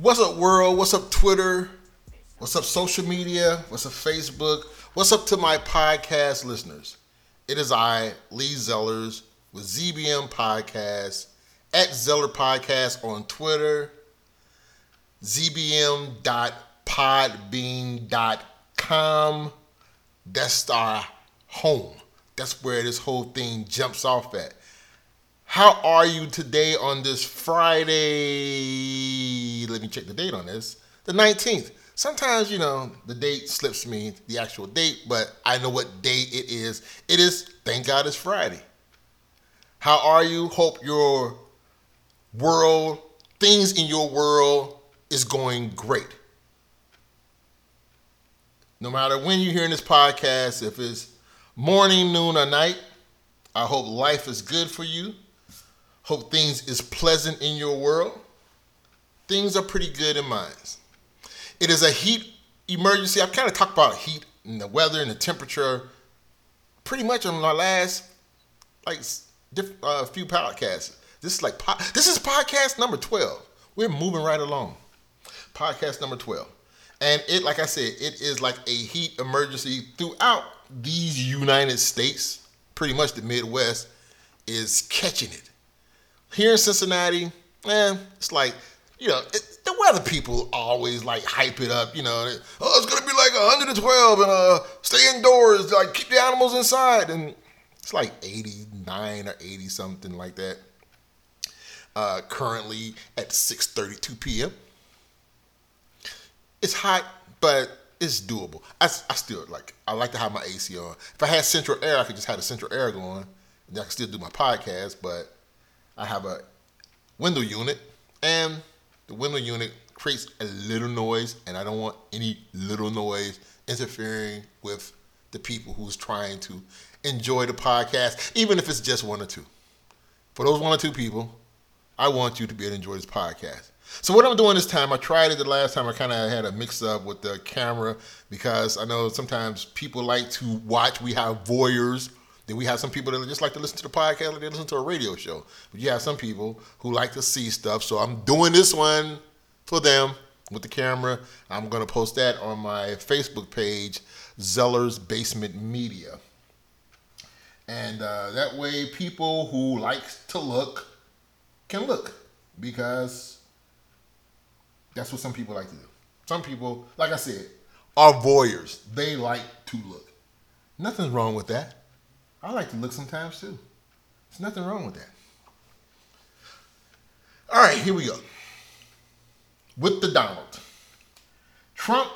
What's up, world? What's up, Twitter? What's up, social media? What's up, Facebook? What's up to my podcast listeners? It is I, Lee Zellers, with ZBM Podcast, at Zeller Podcast on Twitter, zbm.podbean.com. That's our home. That's where this whole thing jumps off at. How are you today on this Friday? Let me check the date on this. The 19th. Sometimes, you know, the date slips me, the actual date, but I know what day it is. It is, thank God it's Friday. How are you? Hope your world, things in your world is going great. No matter when you're hearing this podcast, if it's morning, noon, or night, I hope life is good for you. Hope things is pleasant in your world. Things are pretty good in mine. It is a heat emergency. I've kind of talked about heat and the weather and the temperature pretty much on my last like diff- uh, few podcasts. This is like po- this is podcast number 12. We're moving right along. Podcast number 12. And it like I said, it is like a heat emergency throughout these United States. Pretty much the Midwest is catching it. Here in Cincinnati, eh, it's like, you know, it, the weather people always like hype it up, you know. Oh, it's gonna be like 112 and uh stay indoors, like keep the animals inside. And it's like 89 or 80 something like that. Uh, currently at 6:32 p.m. It's hot, but it's doable. I, I still like. I like to have my AC on. If I had central air, I could just have the central air going. And I could still do my podcast, but I have a window unit, and the window unit creates a little noise, and I don't want any little noise interfering with the people who's trying to enjoy the podcast, even if it's just one or two. For those one or two people, I want you to be able to enjoy this podcast. So what I'm doing this time, I tried it the last time. I kind of had a mix up with the camera because I know sometimes people like to watch. We have voyeurs. Then we have some people that just like to listen to the podcast, like they listen to a radio show. But you have some people who like to see stuff. So I'm doing this one for them with the camera. I'm gonna post that on my Facebook page, Zeller's Basement Media. And uh, that way, people who like to look can look because that's what some people like to do. Some people, like I said, are voyeurs. They like to look. Nothing's wrong with that. I like to look sometimes too. There's nothing wrong with that. All right, here we go. With the Donald. Trump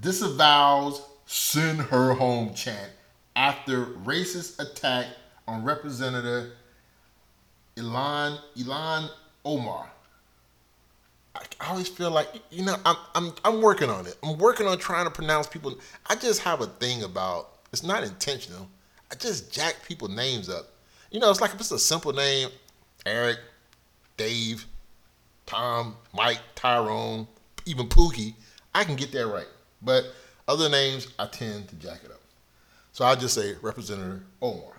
disavows send her home chant after racist attack on Representative Ilhan Ilhan Omar. I, I always feel like you know I'm I'm I'm working on it. I'm working on trying to pronounce people. I just have a thing about it's not intentional. I just jack people names up. You know, it's like if it's a simple name, Eric, Dave, Tom, Mike, Tyrone, even Pookie, I can get that right. But other names, I tend to jack it up. So I'll just say Representative Omar.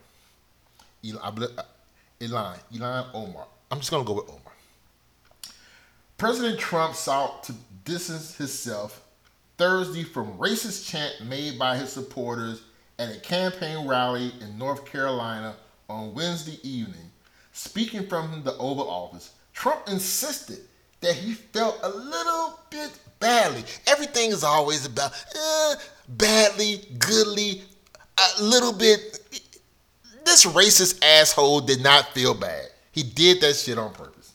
Elon, uh, Elon, Elon Omar. I'm just gonna go with Omar. President Trump sought to distance himself Thursday from racist chant made by his supporters at a campaign rally in North Carolina on Wednesday evening. Speaking from the Oval Office, Trump insisted that he felt a little bit badly. Everything is always about eh, badly, goodly, a little bit. This racist asshole did not feel bad. He did that shit on purpose.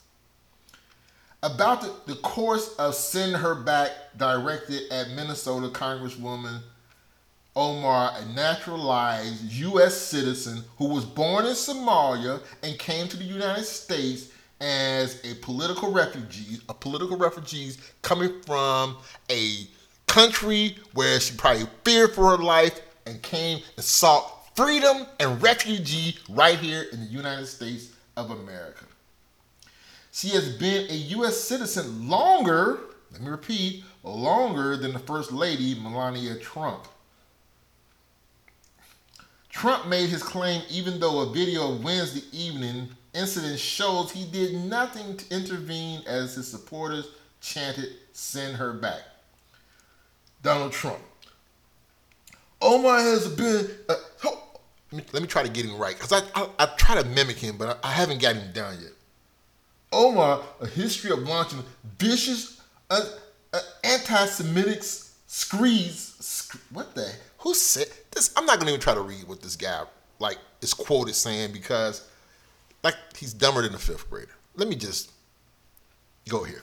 About the, the course of send her back directed at Minnesota Congresswoman Omar, a naturalized U.S. citizen who was born in Somalia and came to the United States as a political refugee, a political refugees coming from a country where she probably feared for her life and came and sought freedom and refugee right here in the United States of America. She has been a U.S. citizen longer, let me repeat, longer than the First Lady, Melania Trump. Trump made his claim even though a video of Wednesday evening incident shows he did nothing to intervene as his supporters chanted, Send her back. Donald Trump. Omar has been. Uh, oh, let, me, let, me, try to get him right because I, I, I, try to mimic him, but I, I haven't got him down yet. Omar, a history of launching vicious, uh, uh, anti-Semitic screeds. Sc- what the? Who said this? I'm not gonna even try to read what this guy like is quoted saying because, like, he's dumber than a fifth grader. Let me just go here.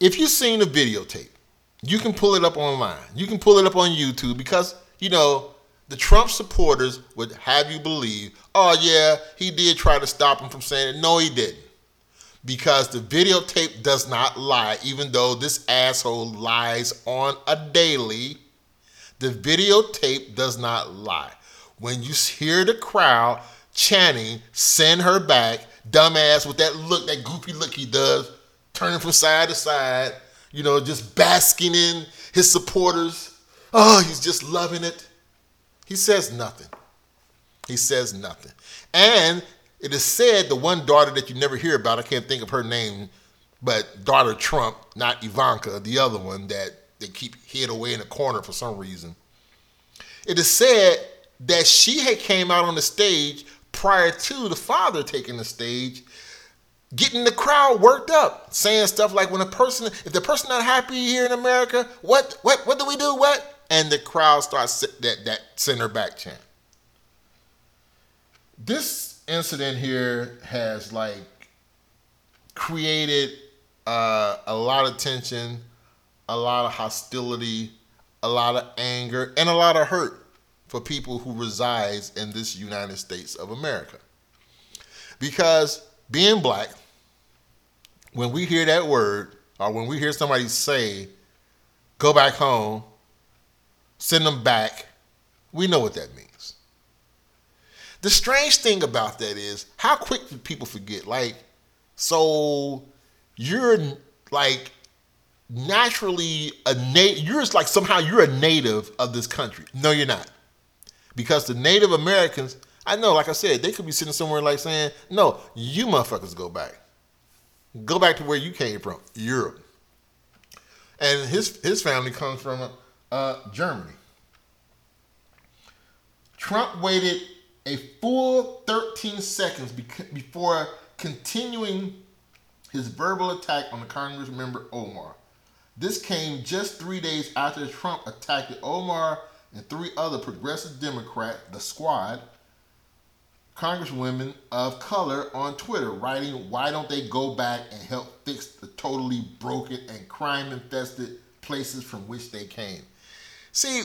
If you've seen the videotape, you can pull it up online. You can pull it up on YouTube because you know the Trump supporters would have you believe, oh yeah, he did try to stop him from saying it. No, he didn't. Because the videotape does not lie, even though this asshole lies on a daily. The videotape does not lie. When you hear the crowd chanting, send her back, dumbass with that look, that goofy look he does, turning from side to side, you know, just basking in his supporters. Oh, he's just loving it. He says nothing. He says nothing. And it is said the one daughter that you never hear about, I can't think of her name, but daughter Trump, not Ivanka, the other one that keep hid away in a corner for some reason. It is said that she had came out on the stage prior to the father taking the stage, getting the crowd worked up, saying stuff like when a person, if the person not happy here in America, what what what do we do? What? and the crowd starts that that center back chant. This incident here has like created uh, a lot of tension, a lot of hostility, a lot of anger, and a lot of hurt for people who resides in this United States of America. Because being black, when we hear that word, or when we hear somebody say, go back home, send them back. We know what that means. The strange thing about that is how quick do people forget? Like, so you're like naturally a native. You're just like somehow you're a native of this country. No, you're not. Because the Native Americans, I know, like I said, they could be sitting somewhere like saying, no, you motherfuckers go back. Go back to where you came from, Europe. And his his family comes from uh, Germany. Trump waited a full 13 seconds before continuing his verbal attack on the Congress member Omar. This came just three days after Trump attacked Omar and three other progressive Democrats, the squad, congresswomen of color on Twitter, writing, Why don't they go back and help fix the totally broken and crime infested places from which they came? See,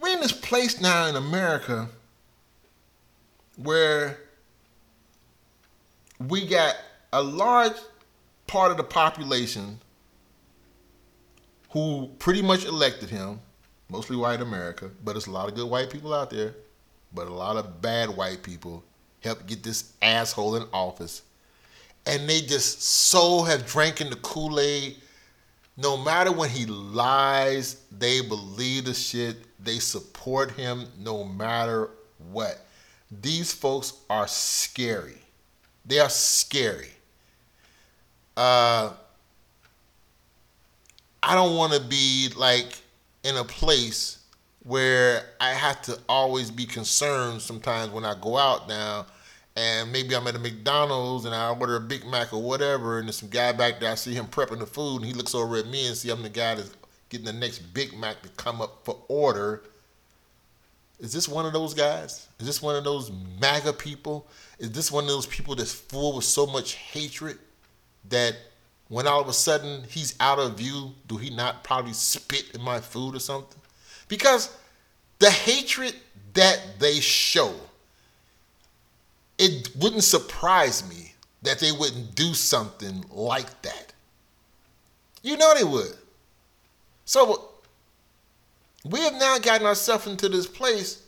we're in this place now in America where we got a large part of the population who pretty much elected him, mostly white America, but there's a lot of good white people out there, but a lot of bad white people helped get this asshole in office. And they just so have drank in the Kool-Aid no matter when he lies, they believe the shit. They support him no matter what. These folks are scary. They are scary. Uh, I don't want to be like in a place where I have to always be concerned sometimes when I go out now and maybe I'm at a McDonald's and I order a Big Mac or whatever, and there's some guy back there, I see him prepping the food, and he looks over at me and see I'm the guy that's getting the next Big Mac to come up for order. Is this one of those guys? Is this one of those MAGA people? Is this one of those people that's full with so much hatred that when all of a sudden he's out of view, do he not probably spit in my food or something? Because the hatred that they show it wouldn't surprise me that they wouldn't do something like that. You know they would. So we have now gotten ourselves into this place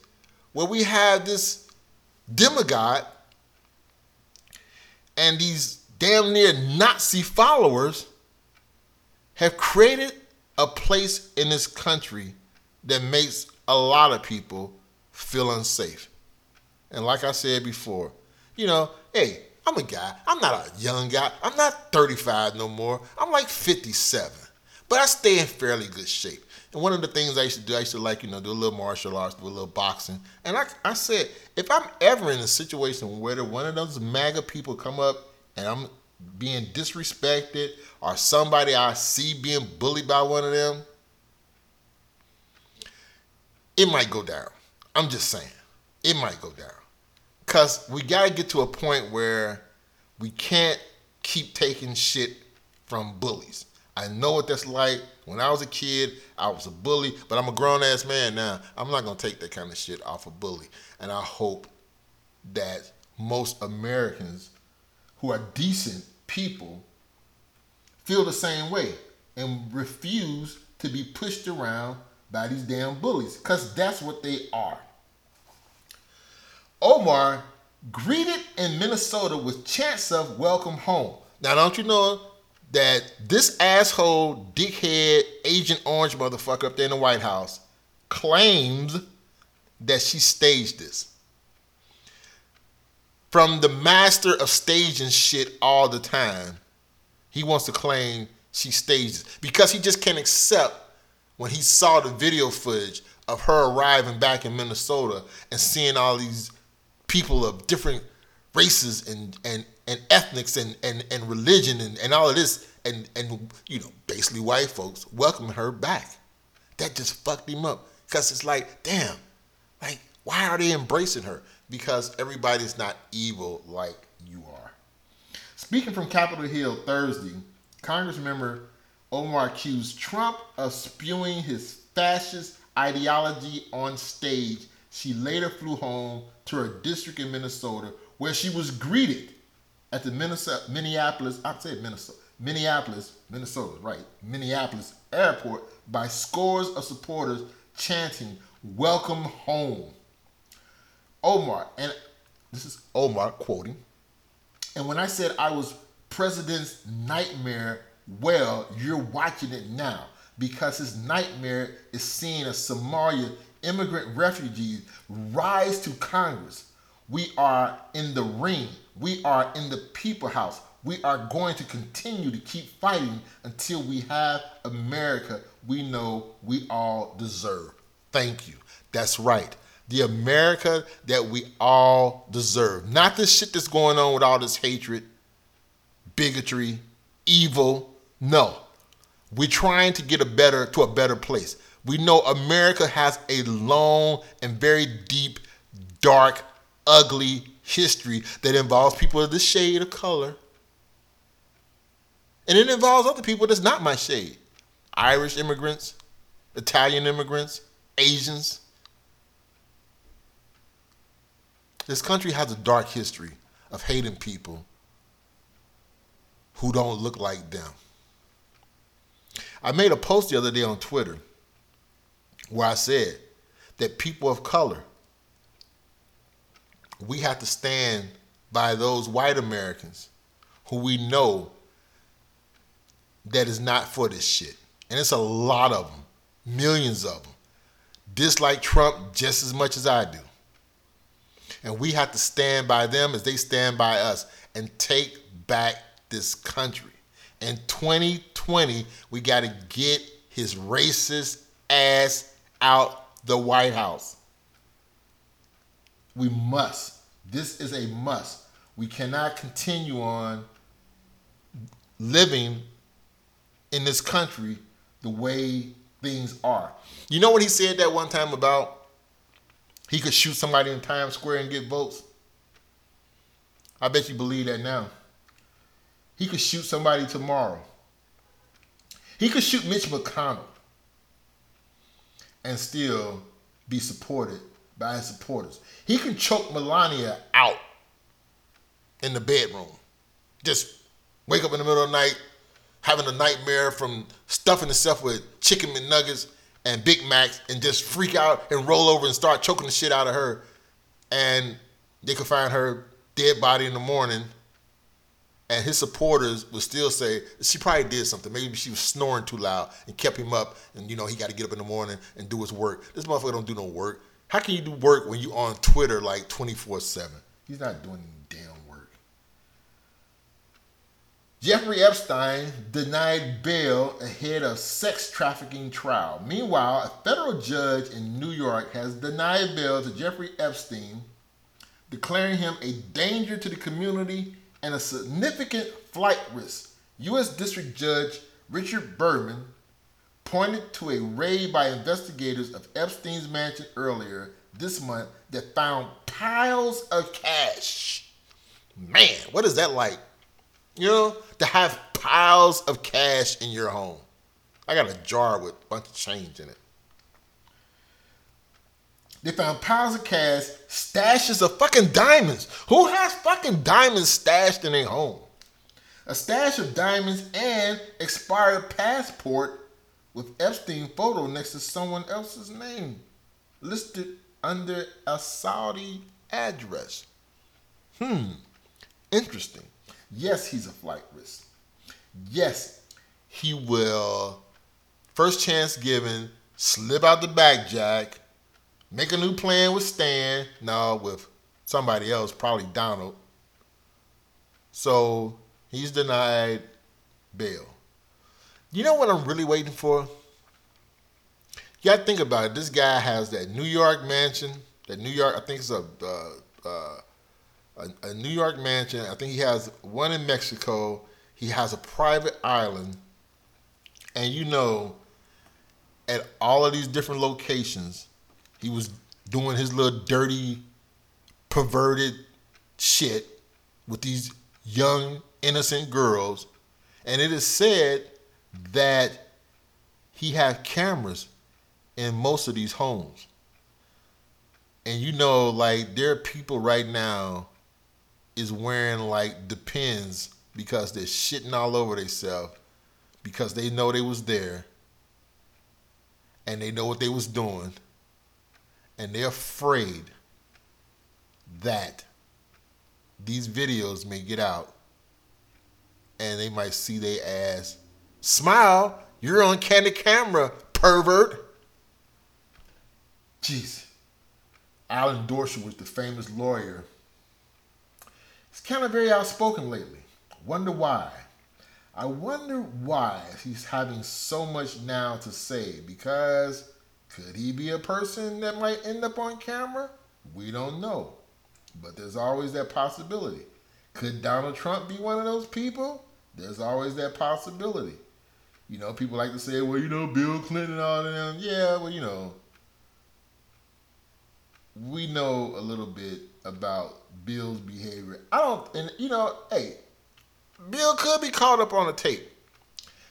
where we have this demigod and these damn near Nazi followers have created a place in this country that makes a lot of people feel unsafe. And like I said before, you know, hey, I'm a guy. I'm not a young guy. I'm not 35 no more. I'm like 57. But I stay in fairly good shape. And one of the things I used to do, I used to like, you know, do a little martial arts, do a little boxing. And I, I said, if I'm ever in a situation where one of those MAGA people come up and I'm being disrespected or somebody I see being bullied by one of them, it might go down. I'm just saying. It might go down. Because we got to get to a point where we can't keep taking shit from bullies. I know what that's like. When I was a kid, I was a bully, but I'm a grown ass man now. I'm not going to take that kind of shit off a bully. And I hope that most Americans who are decent people feel the same way and refuse to be pushed around by these damn bullies because that's what they are. Omar greeted in Minnesota with chants of welcome home. Now, don't you know that this asshole, dickhead, Agent Orange motherfucker up there in the White House claims that she staged this? From the master of staging shit all the time, he wants to claim she stages because he just can't accept when he saw the video footage of her arriving back in Minnesota and seeing all these people of different races and and and ethnics and and, and religion and, and all of this and and you know basically white folks welcoming her back. That just fucked him up because it's like damn like why are they embracing her because everybody's not evil like you are speaking from capitol hill thursday congress member omar accused trump of spewing his fascist ideology on stage she later flew home to her district in Minnesota, where she was greeted at the Minneapolis, I said Minnesota, Minneapolis, Minnesota, right, Minneapolis airport by scores of supporters chanting, Welcome home. Omar, and this is Omar quoting, and when I said I was President's nightmare, well, you're watching it now because his nightmare is seeing a Somalia immigrant refugees rise to Congress. We are in the ring. We are in the people house. We are going to continue to keep fighting until we have America we know we all deserve. Thank you. That's right. The America that we all deserve. Not this shit that's going on with all this hatred, bigotry, evil. No. We're trying to get a better to a better place. We know America has a long and very deep, dark, ugly history that involves people of this shade of color. And it involves other people that's not my shade Irish immigrants, Italian immigrants, Asians. This country has a dark history of hating people who don't look like them. I made a post the other day on Twitter where I said that people of color, we have to stand by those white Americans who we know that is not for this shit. And it's a lot of them, millions of them. Dislike Trump just as much as I do. And we have to stand by them as they stand by us and take back this country. In 2020, we got to get his racist ass out the White House. We must. This is a must. We cannot continue on living in this country the way things are. You know what he said that one time about he could shoot somebody in Times Square and get votes? I bet you believe that now. He could shoot somebody tomorrow. He could shoot Mitch McConnell and still be supported by his supporters. He can choke Melania out in the bedroom just wake up in the middle of the night having a nightmare from stuffing himself with chicken McNuggets and Big Macs and just freak out and roll over and start choking the shit out of her. And they could find her dead body in the morning. And his supporters would still say she probably did something. Maybe she was snoring too loud and kept him up. And you know he got to get up in the morning and do his work. This motherfucker don't do no work. How can you do work when you on Twitter like twenty four seven? He's not doing any damn work. Jeffrey Epstein denied bail ahead of sex trafficking trial. Meanwhile, a federal judge in New York has denied bail to Jeffrey Epstein, declaring him a danger to the community and a significant flight risk. U.S. District Judge Richard Berman pointed to a raid by investigators of Epstein's mansion earlier this month that found piles of cash. Man, what is that like? You know, to have piles of cash in your home. I got a jar with a bunch of change in it. They found piles of cash, stashes of fucking diamonds. Who has fucking diamonds stashed in their home? A stash of diamonds and expired passport with Epstein photo next to someone else's name, listed under a Saudi address. Hmm, interesting. Yes, he's a flight risk. Yes, he will, first chance given, slip out the back jack, make a new plan with Stan, no, with somebody else, probably Donald. So he's denied bail. You know what I'm really waiting for? You gotta think about it. This guy has that New York mansion, that New York, I think it's a, uh, uh, a, a New York mansion. I think he has one in Mexico. He has a private island. And you know, at all of these different locations, he was doing his little dirty, perverted shit with these young, innocent girls. And it is said that he had cameras in most of these homes. And you know, like, there are people right now is wearing like depends because they're shitting all over themselves because they know they was there and they know what they was doing and they're afraid that these videos may get out and they might see their ass smile. You're on candid camera pervert. Jeez. I'll endorse alan dershowitz the famous lawyer kind of very outspoken lately. Wonder why. I wonder why he's having so much now to say because could he be a person that might end up on camera? We don't know. But there's always that possibility. Could Donald Trump be one of those people? There's always that possibility. You know, people like to say, well, you know, Bill Clinton and all of them. Yeah, well, you know, we know a little bit about Bill's behavior. I don't, and you know, hey, Bill could be caught up on a tape,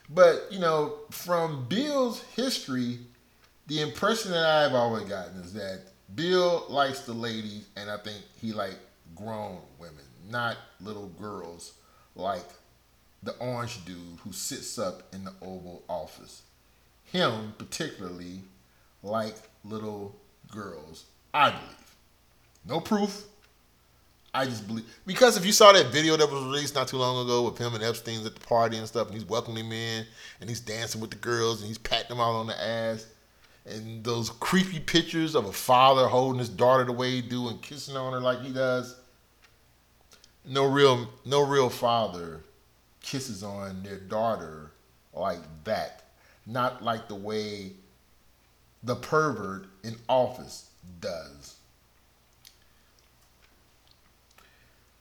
but you know, from Bill's history, the impression that I've always gotten is that Bill likes the ladies, and I think he like grown women, not little girls like the orange dude who sits up in the Oval Office. Him particularly like little girls, I believe. No proof, I just believe because if you saw that video that was released not too long ago with him and Epstein's at the party and stuff, and he's welcoming in, and he's dancing with the girls, and he's patting them all on the ass, and those creepy pictures of a father holding his daughter the way he do and kissing on her like he does. No real, no real father kisses on their daughter like that. Not like the way the pervert in office does.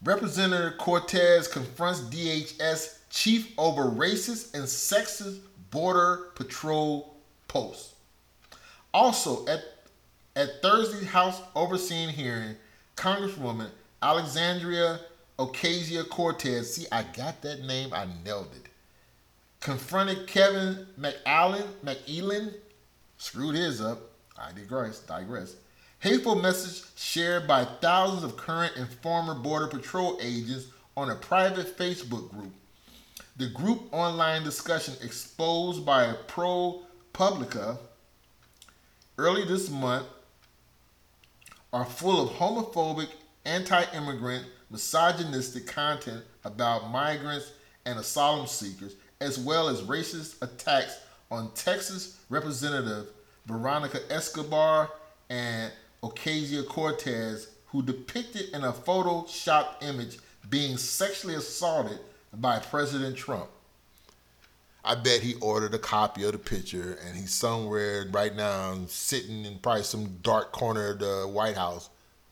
Representative Cortez confronts DHS chief over racist and sexist border patrol posts. Also, at at Thursday's House overseeing hearing, Congresswoman Alexandria Ocasio Cortez, see, I got that name, I nailed it, confronted Kevin McAllen, McElin, screwed his up, I digress, digress, Hateful message shared by thousands of current and former Border Patrol agents on a private Facebook group. The group online discussion exposed by ProPublica early this month are full of homophobic, anti-immigrant, misogynistic content about migrants and asylum seekers, as well as racist attacks on Texas Representative Veronica Escobar and Ocasio Cortez, who depicted in a Photoshop image being sexually assaulted by President Trump. I bet he ordered a copy of the picture and he's somewhere right now sitting in probably some dark corner of the White House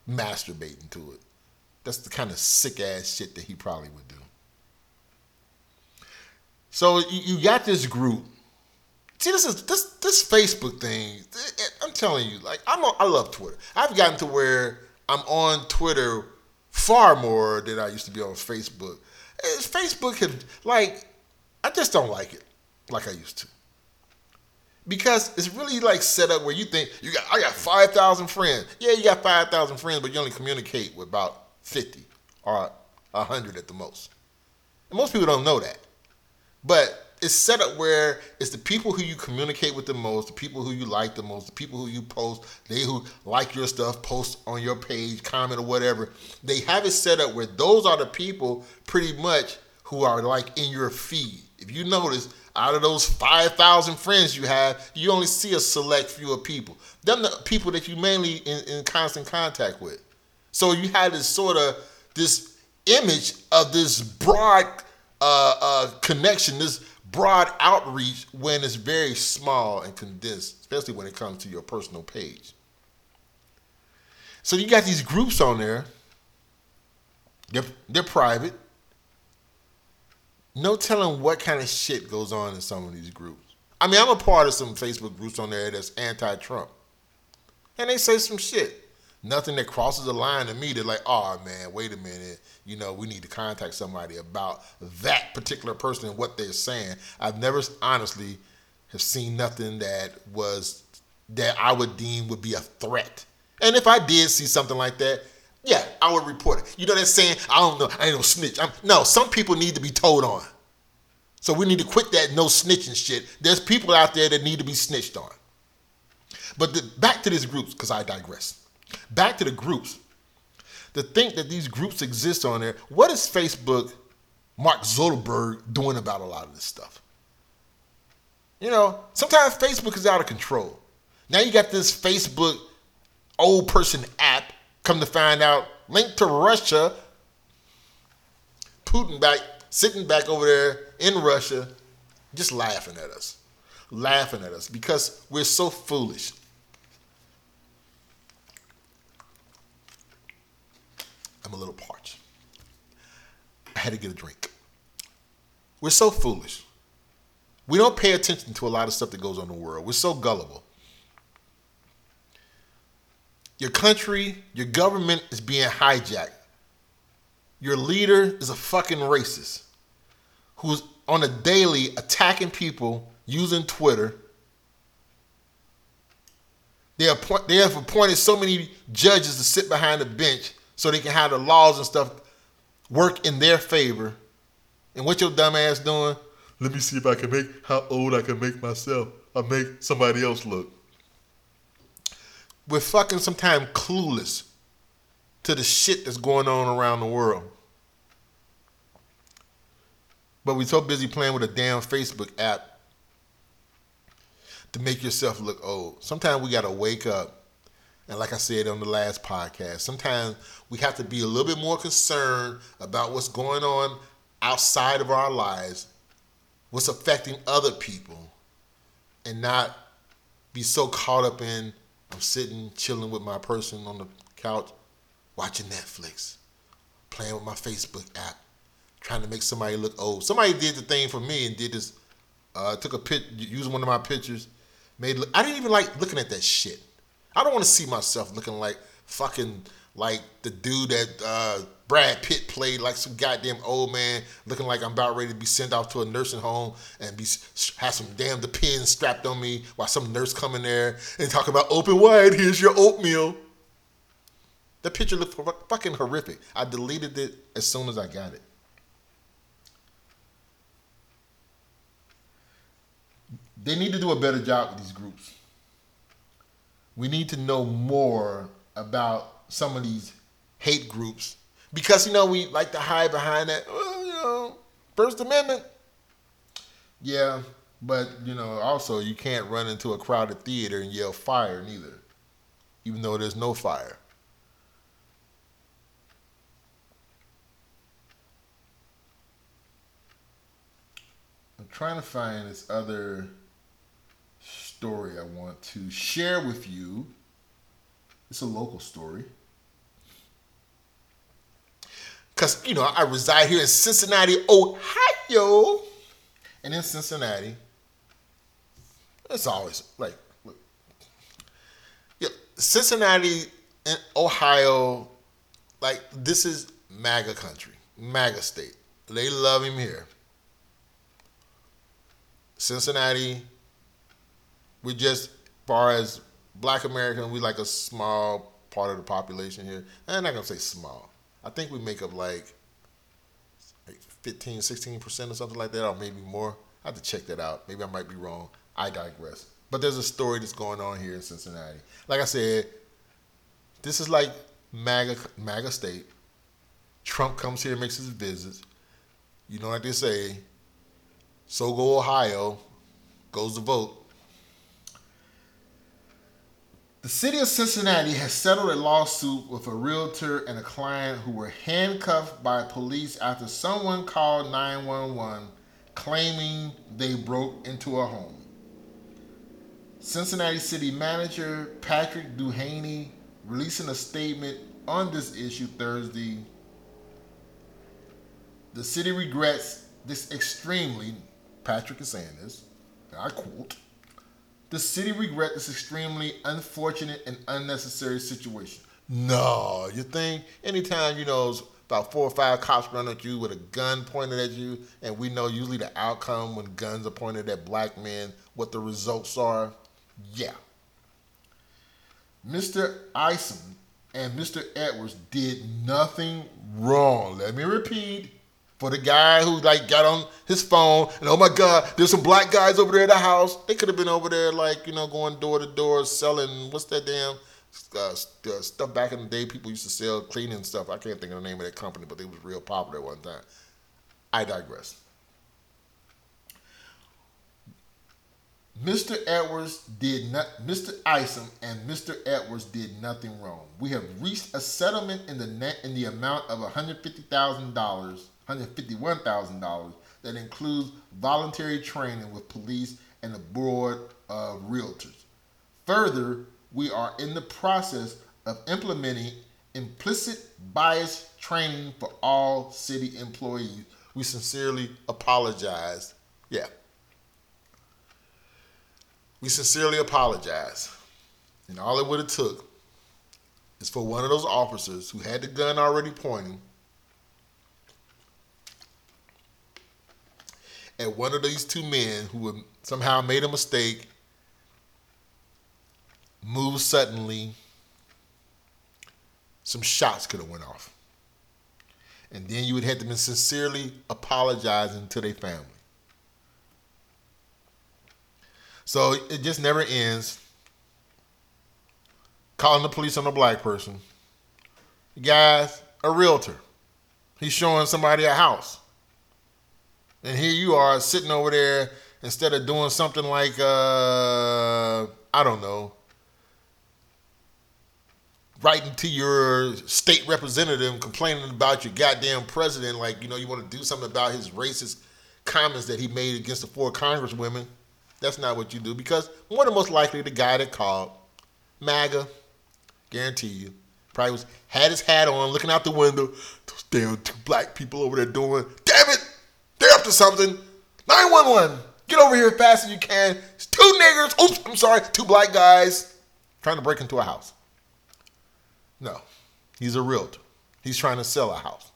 masturbating to it. That's the kind of sick ass shit that he probably would do. So you, got this group. See, this is this this Facebook thing. I'm telling you, like I'm I love Twitter. I've gotten to where I'm on Twitter far more than I used to be on Facebook. Facebook had like I just don't like it like I used to. Because it's really like set up where you think you got I got five thousand friends. Yeah, you got five thousand friends, but you only communicate with about fifty or hundred at the most. And most people don't know that. But it's set up where it's the people who you communicate with the most, the people who you like the most, the people who you post, they who like your stuff, post on your page, comment or whatever. They have it set up where those are the people pretty much who are like in your feed. If you notice, out of those 5,000 friends you have, you only see a select few of people. Them the people that you mainly in, in constant contact with. So you have this sort of this image of this broad uh, uh, connection, this broad outreach when it's very small and condensed, especially when it comes to your personal page. So you got these groups on there. They're, they're private. No telling what kind of shit goes on in some of these groups. I mean, I'm a part of some Facebook groups on there that's anti-Trump, and they say some shit. Nothing that crosses the line to me. They're like, oh man, wait a minute you know, we need to contact somebody about that particular person and what they're saying. I've never honestly have seen nothing that was that I would deem would be a threat. And if I did see something like that, yeah, I would report it. You know that saying, I don't know, I ain't no snitch. I'm, no, some people need to be told on. So we need to quit that no snitching shit. There's people out there that need to be snitched on. But the, back to these groups, because I digress. Back to the groups to think that these groups exist on there. What is Facebook, Mark Zuckerberg, doing about a lot of this stuff? You know, sometimes Facebook is out of control. Now you got this Facebook old person app, come to find out, linked to Russia. Putin back, sitting back over there in Russia, just laughing at us. Laughing at us because we're so foolish. I'm a little parched. I had to get a drink. We're so foolish. We don't pay attention to a lot of stuff that goes on in the world. We're so gullible. Your country, your government is being hijacked. Your leader is a fucking racist who's on a daily attacking people using Twitter. They, appoint, they have appointed so many judges to sit behind the bench so they can have the laws and stuff work in their favor. And what your dumb ass doing? Let me see if I can make how old I can make myself or make somebody else look. We're fucking sometimes clueless to the shit that's going on around the world. But we're so busy playing with a damn Facebook app to make yourself look old. Sometimes we gotta wake up and like I said on the last podcast, sometimes we have to be a little bit more concerned about what's going on outside of our lives, what's affecting other people, and not be so caught up in I'm sitting chilling with my person on the couch, watching Netflix, playing with my Facebook app, trying to make somebody look old. Somebody did the thing for me and did this. Uh, took a pic, used one of my pictures, made. Look, I didn't even like looking at that shit. I don't want to see myself looking like fucking like the dude that uh, Brad Pitt played, like some goddamn old man looking like I'm about ready to be sent off to a nursing home and be have some damn Depends strapped on me while some nurse come in there and talk about open wide. Here's your oatmeal. The picture looked fucking horrific. I deleted it as soon as I got it. They need to do a better job with these groups. We need to know more about some of these hate groups because you know we like to hide behind that. Well, you know, First Amendment. Yeah, but you know, also you can't run into a crowded theater and yell fire neither, even though there's no fire. I'm trying to find this other story I want to share with you. It's a local story. Because, you know, I reside here in Cincinnati, Ohio. And in Cincinnati, it's always like, yeah, Cincinnati and Ohio, like, this is MAGA country, MAGA state. They love him here. Cincinnati, we just far as black American, we like a small part of the population here. I'm not gonna say small. I think we make up like, like 15, 16 percent or something like that, or maybe more. I have to check that out. Maybe I might be wrong. I digress. But there's a story that's going on here in Cincinnati. Like I said, this is like MAGA, MAGA state. Trump comes here, makes his visits. You know, like they say, so go Ohio, goes to vote. The city of Cincinnati has settled a lawsuit with a realtor and a client who were handcuffed by police after someone called 911 claiming they broke into a home. Cincinnati City Manager Patrick Duhaney releasing a statement on this issue Thursday. The city regrets this extremely, Patrick is saying this, I quote, the city regret this extremely unfortunate and unnecessary situation. No, you think anytime you know about four or five cops run at you with a gun pointed at you, and we know usually the outcome when guns are pointed at black men, what the results are. Yeah. Mr. Isom and Mr. Edwards did nothing wrong. Let me repeat for the guy who like got on his phone and oh my god, there's some black guys over there at the house. They could have been over there like you know going door to door selling what's that damn uh, uh, stuff back in the day people used to sell cleaning stuff. I can't think of the name of that company, but they was real popular at one time. I digress. Mr. Edwards did not Mr. Isom and Mr. Edwards did nothing wrong. We have reached a settlement in the net in the amount of $150,000 $151,000 that includes voluntary training with police and the board of realtors. Further, we are in the process of implementing implicit bias training for all city employees. We sincerely apologize. Yeah. We sincerely apologize. And all it would have took is for one of those officers who had the gun already pointing at one of these two men who somehow made a mistake, moved suddenly, some shots could have went off. And then you would have to be sincerely apologizing to their family. So it just never ends. Calling the police on a black person. Guys, a realtor. He's showing somebody a house. And here you are sitting over there instead of doing something like uh, I don't know, writing to your state representative complaining about your goddamn president, like you know you want to do something about his racist comments that he made against the four congresswomen. That's not what you do because more than most likely the guy that called, MAGA, guarantee you, probably was had his hat on, looking out the window. Those damn two black people over there doing, damn it, to something. 911. Get over here as fast as you can. It's two niggers. Oops, I'm sorry. Two black guys trying to break into a house. No, he's a realtor. He's trying to sell a house.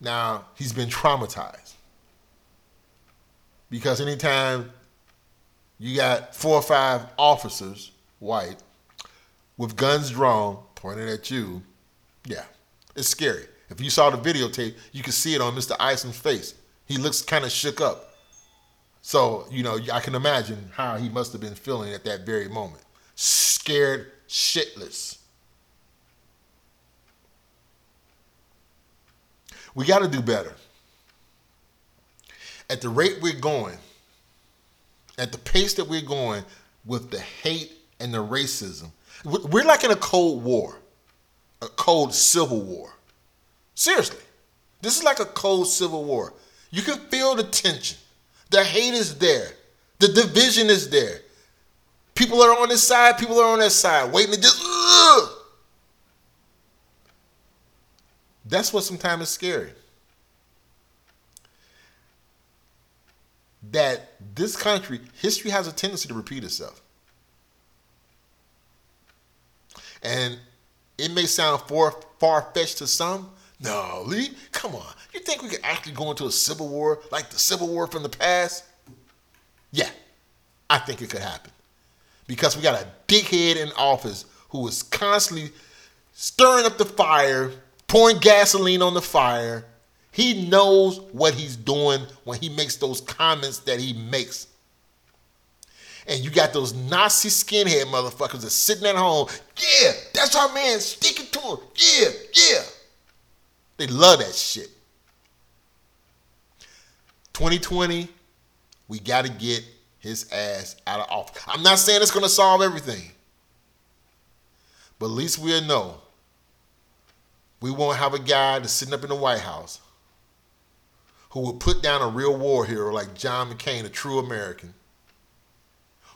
Now, he's been traumatized. Because anytime you got four or five officers, white, with guns drawn, pointed at you, yeah, it's scary. If you saw the videotape, you could see it on Mr. Isom's face. He looks kind of shook up. So, you know, I can imagine how he must have been feeling at that very moment. Scared shitless. We got to do better. At the rate we're going, at the pace that we're going with the hate and the racism, we're like in a cold war, a cold civil war. Seriously. This is like a cold civil war. You can feel the tension. The hate is there. The division is there. People are on this side, people are on that side, waiting to just. Ugh! That's what sometimes is scary. That this country, history has a tendency to repeat itself. And it may sound far fetched to some. No, Lee, come on. You think we could actually go into a civil war like the civil war from the past? Yeah, I think it could happen. Because we got a dickhead in office who is constantly stirring up the fire, pouring gasoline on the fire. He knows what he's doing when he makes those comments that he makes. And you got those Nazi skinhead motherfuckers that's sitting at home. Yeah, that's our man. Stick it to him. Yeah, yeah. They love that shit. 2020, we got to get his ass out of office. I'm not saying it's going to solve everything, but at least we'll know. We won't have a guy that's sitting up in the White House who will put down a real war hero like John McCain, a true American.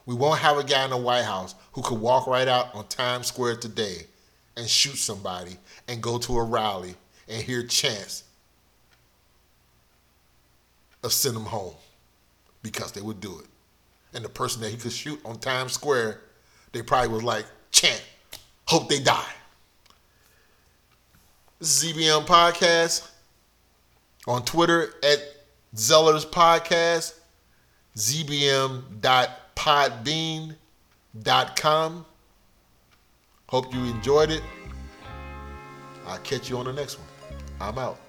We won't have a guy in the White House who could walk right out on Times Square today and shoot somebody and go to a rally and hear chants of send them home because they would do it. And the person that he could shoot on Times Square, they probably was like, chant, hope they die. This is ZBM Podcast. On Twitter at Zellers Podcast, zbm.podbean.com. Hope you enjoyed it. I'll catch you on the next one. I'm out.